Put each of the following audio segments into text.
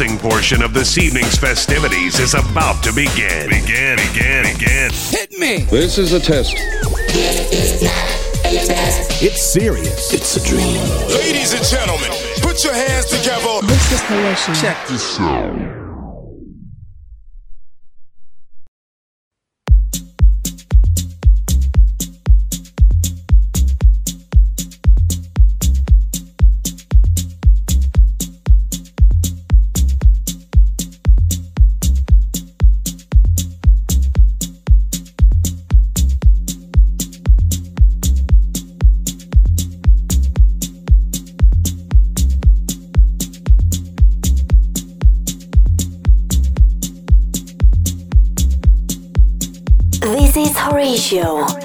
dancing portion of this evening's festivities is about to begin. Begin, begin, begin. Hit me! This is a test. It's serious. It's a dream. Ladies and gentlemen, put your hands together. This is Horatio. Check this out. Horatio.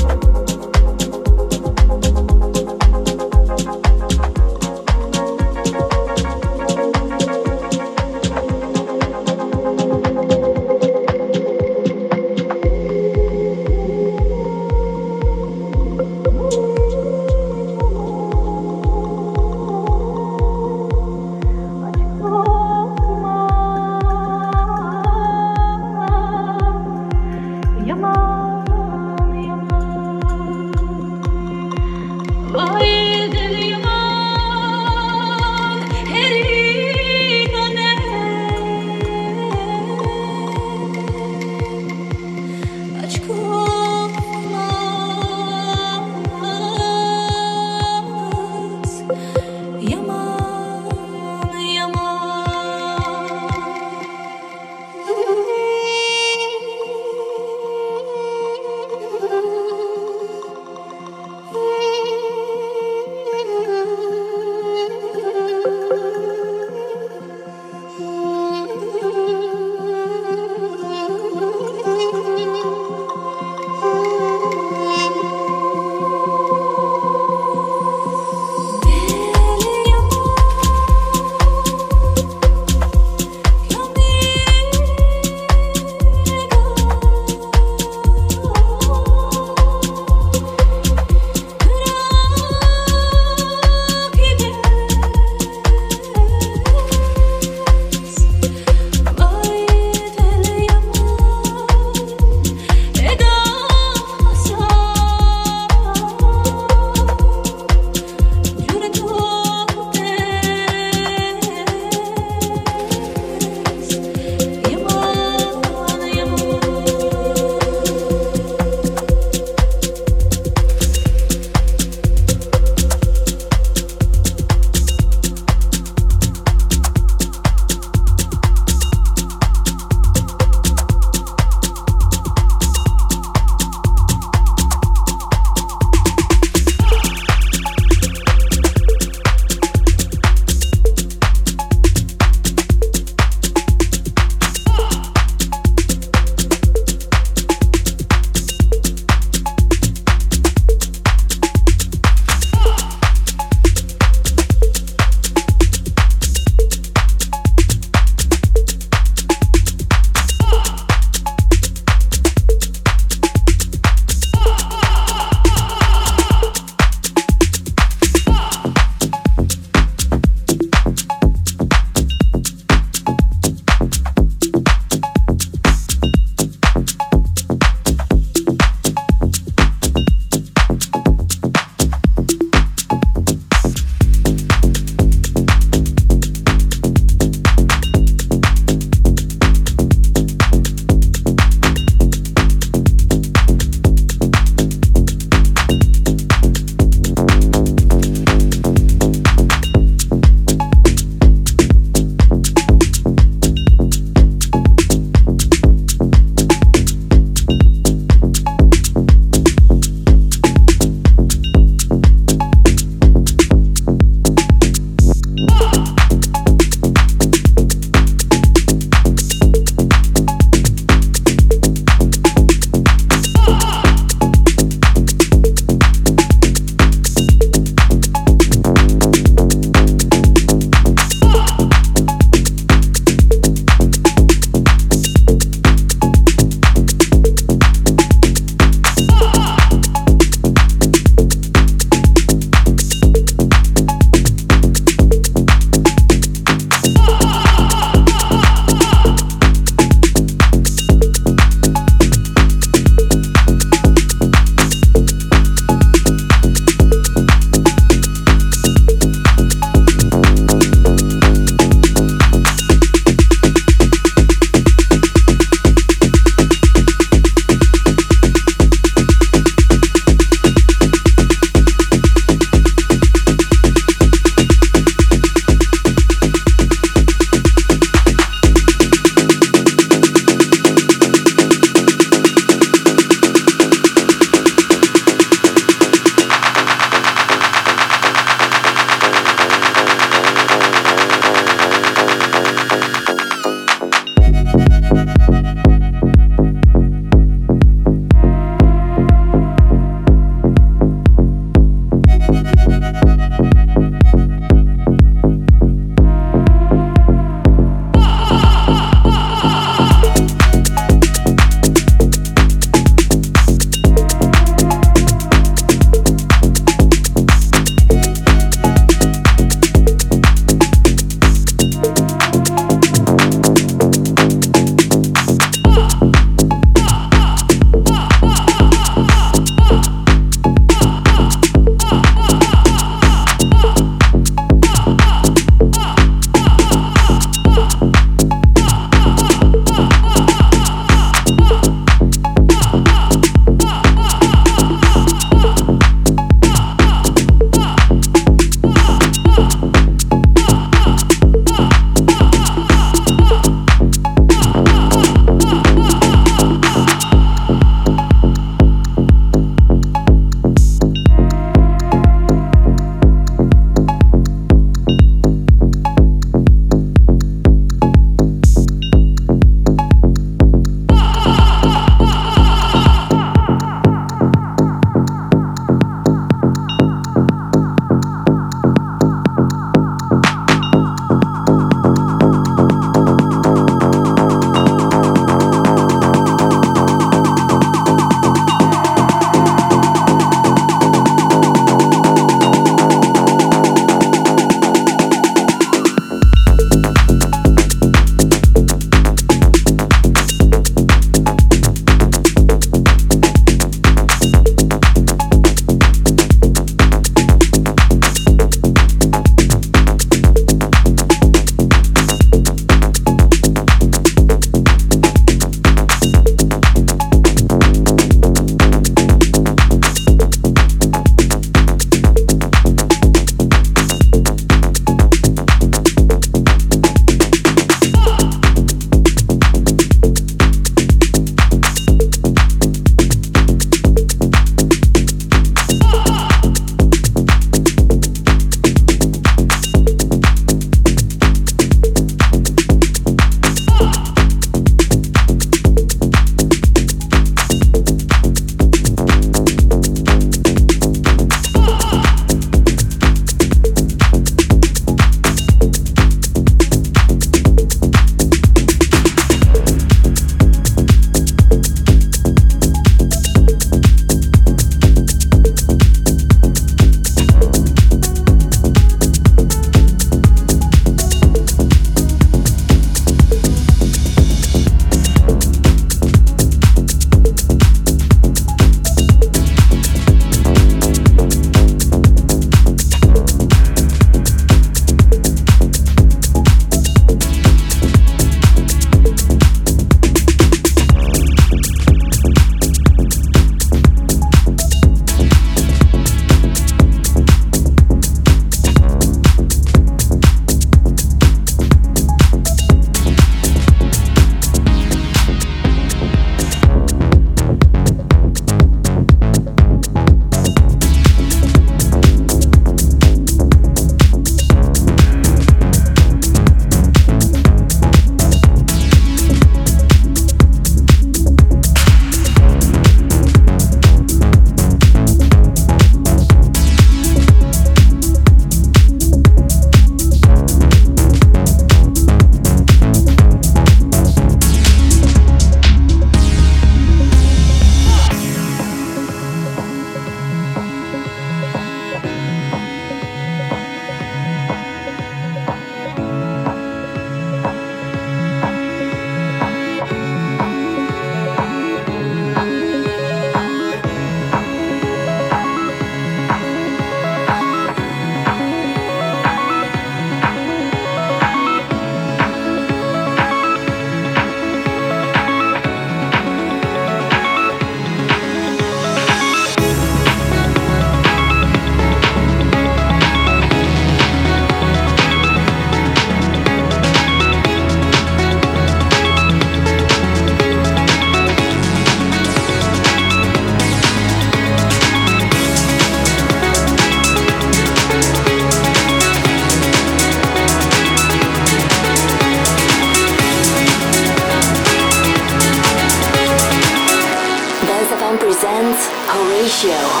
Horatio.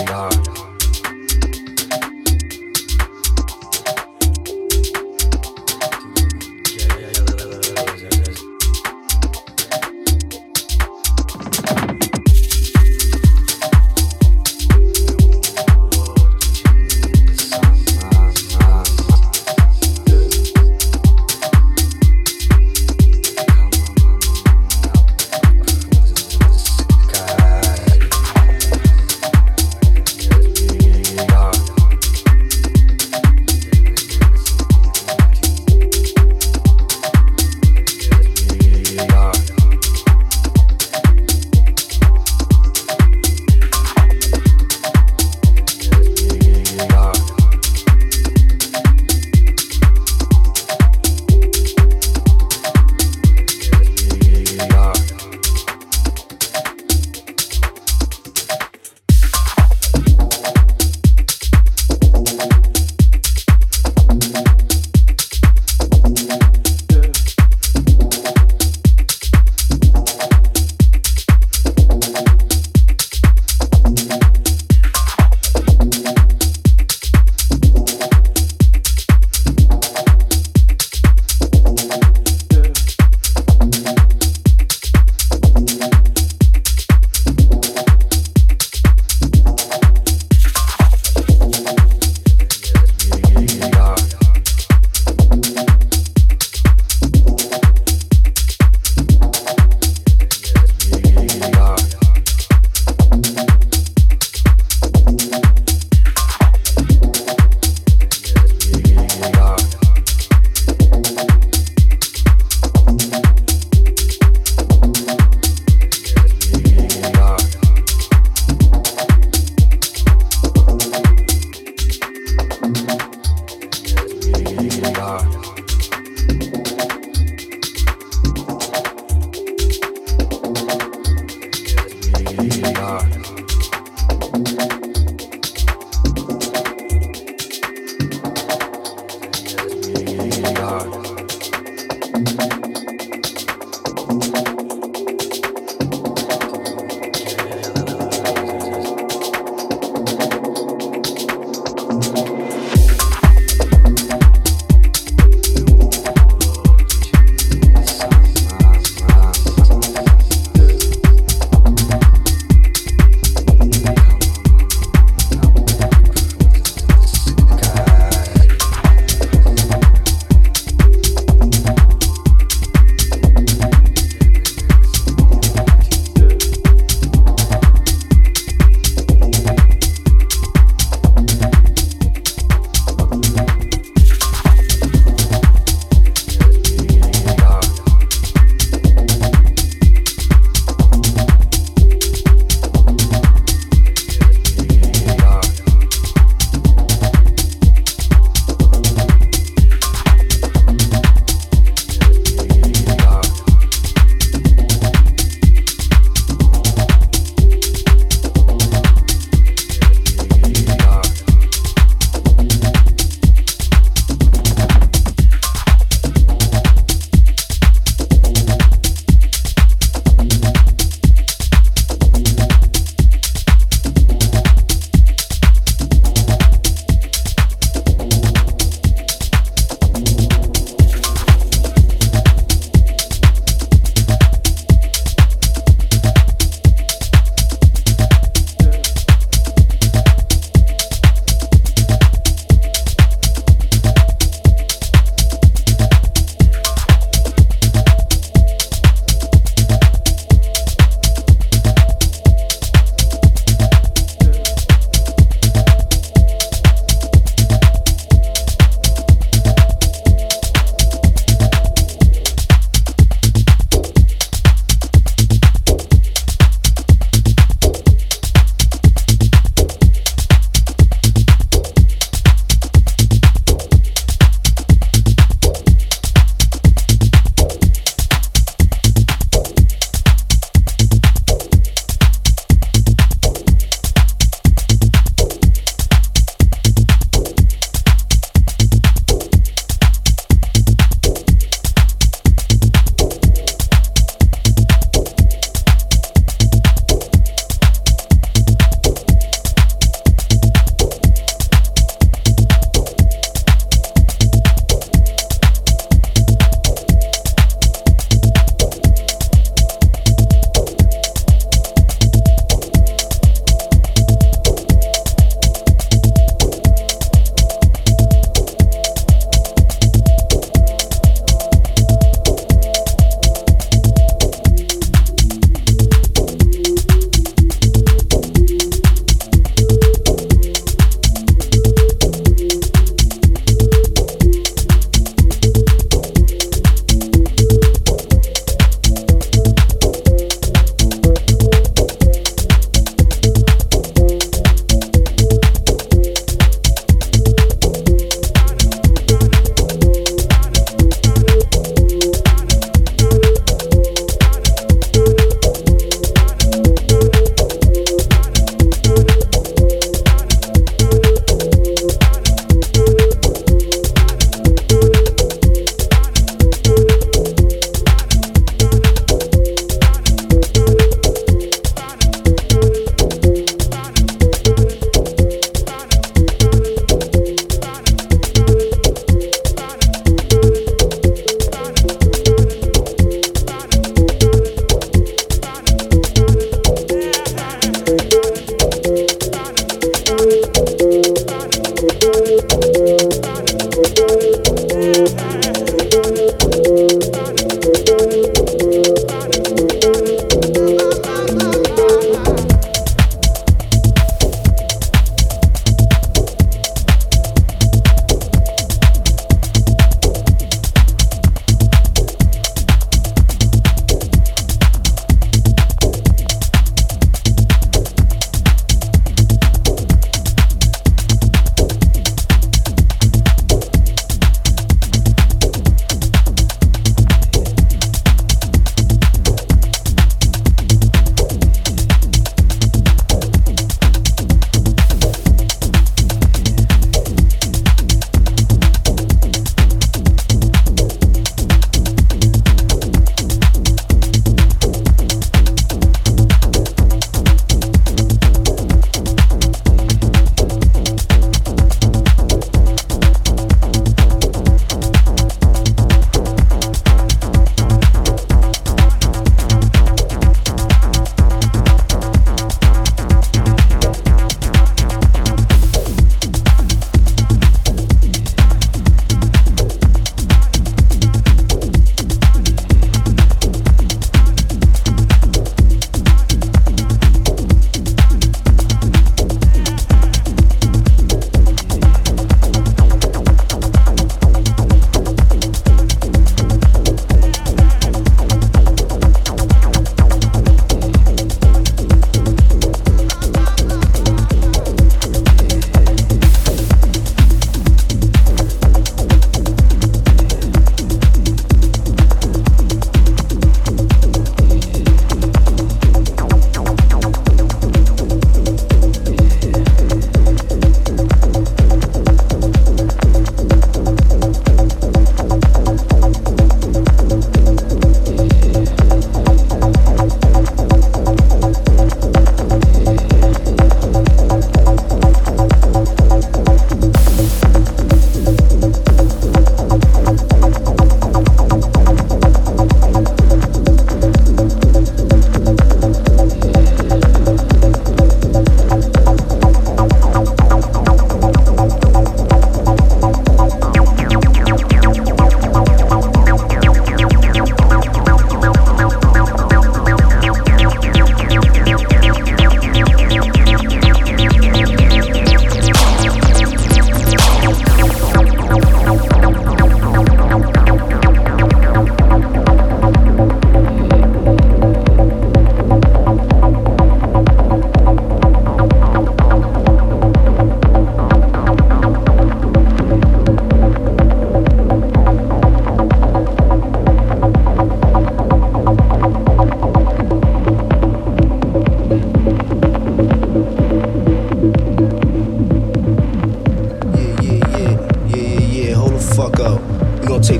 We are.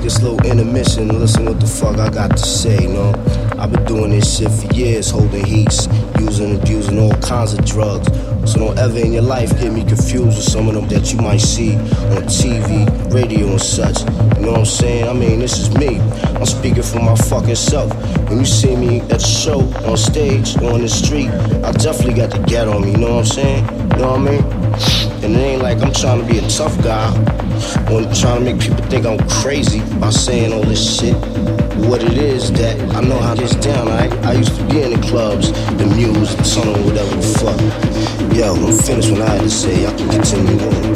Take this little intermission and listen what the fuck I got to say, know? I've been doing this shit for years, holding heats, using abusing all kinds of drugs. So don't ever in your life get me confused with some of them that you might see on TV, radio, and such. You know what I'm saying? I mean, this is me. I'm speaking for my fucking self. When you see me at the show, on stage, on the street, I definitely got the get on me, you know what I'm saying? You know what I mean? And it ain't like I'm trying to be a tough guy or trying to make people think I'm crazy by saying all this shit. What it is that I know how this down, I I used to be in the clubs, the muse, the tunnel, whatever the fuck. Yo, I'm finished what I had to say. I can continue on.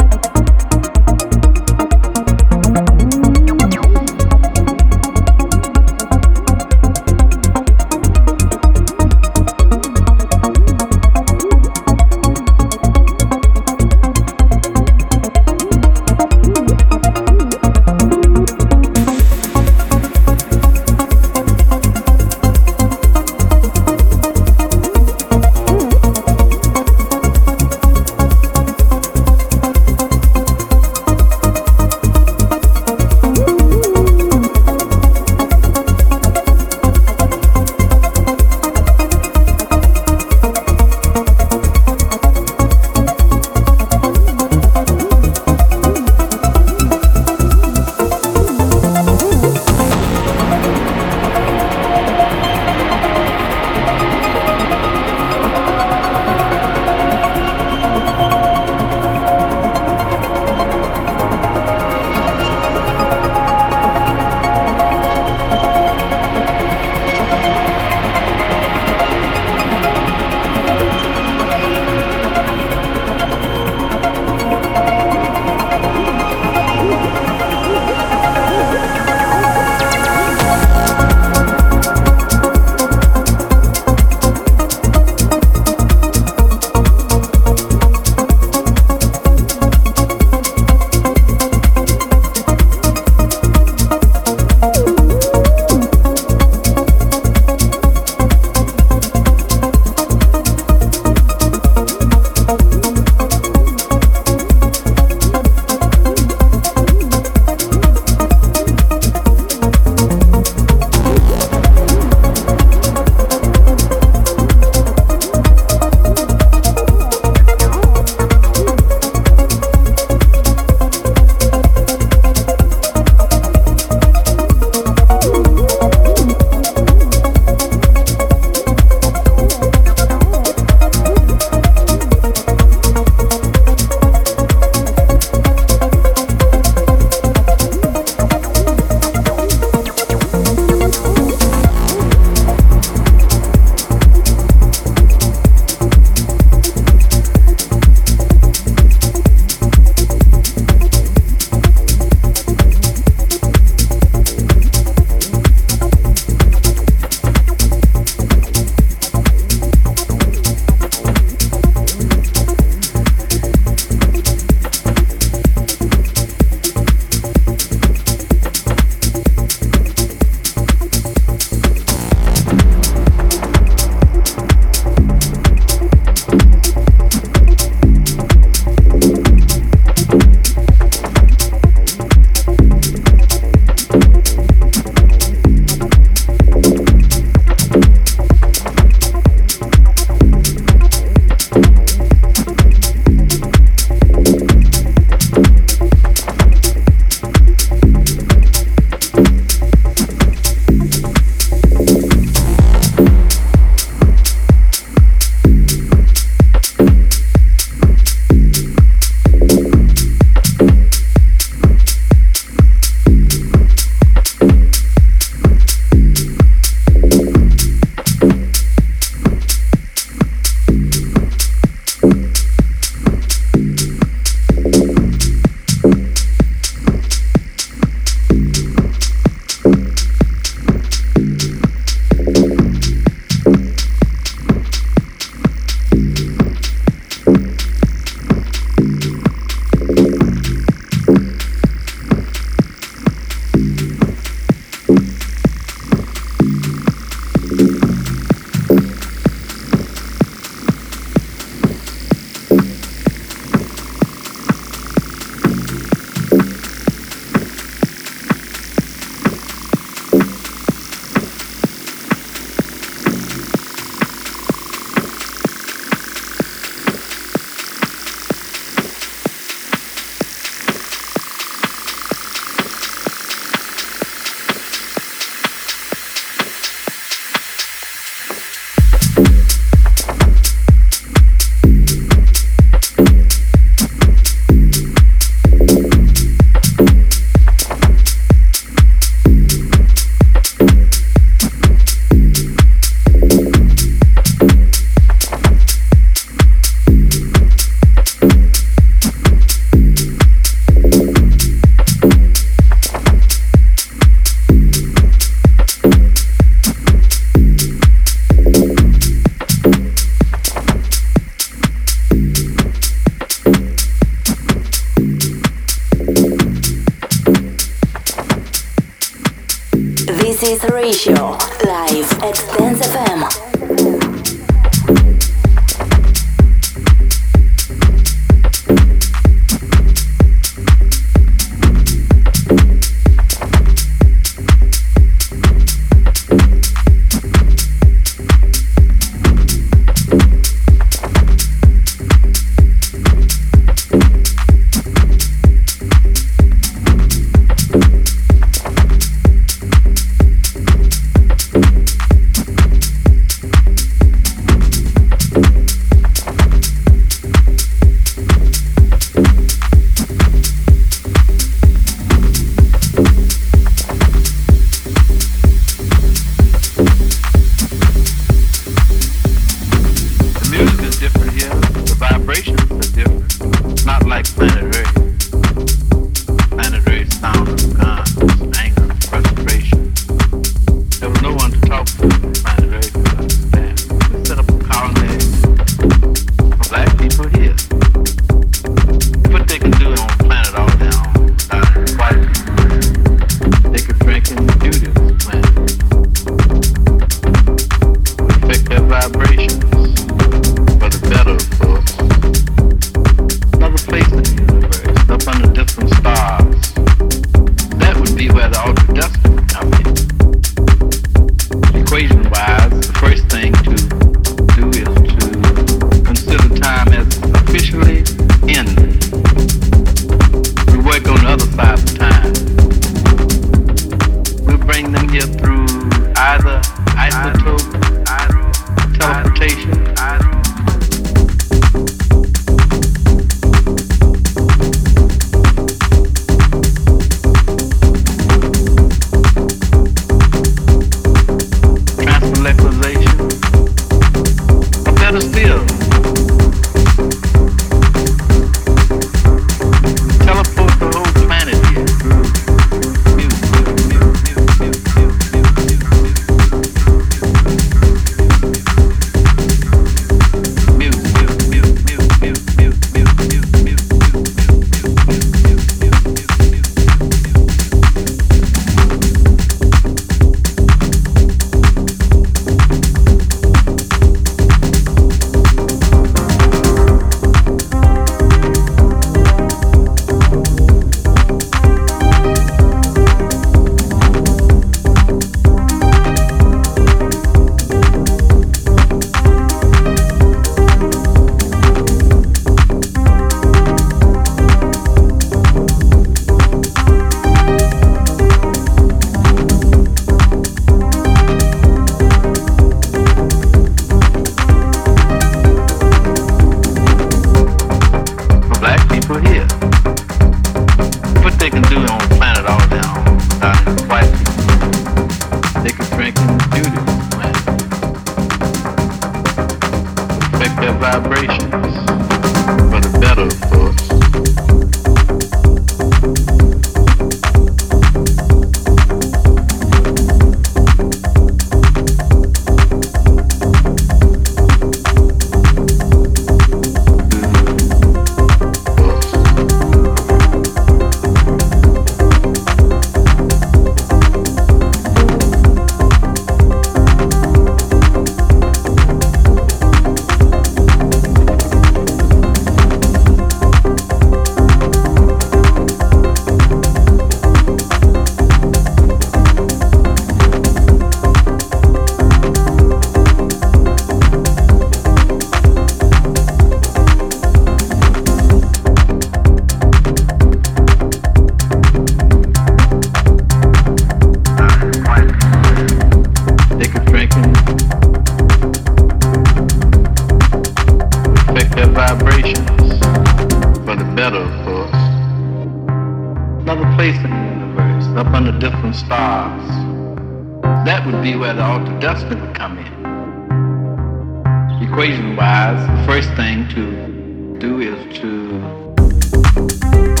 equation wise, the first thing to do is to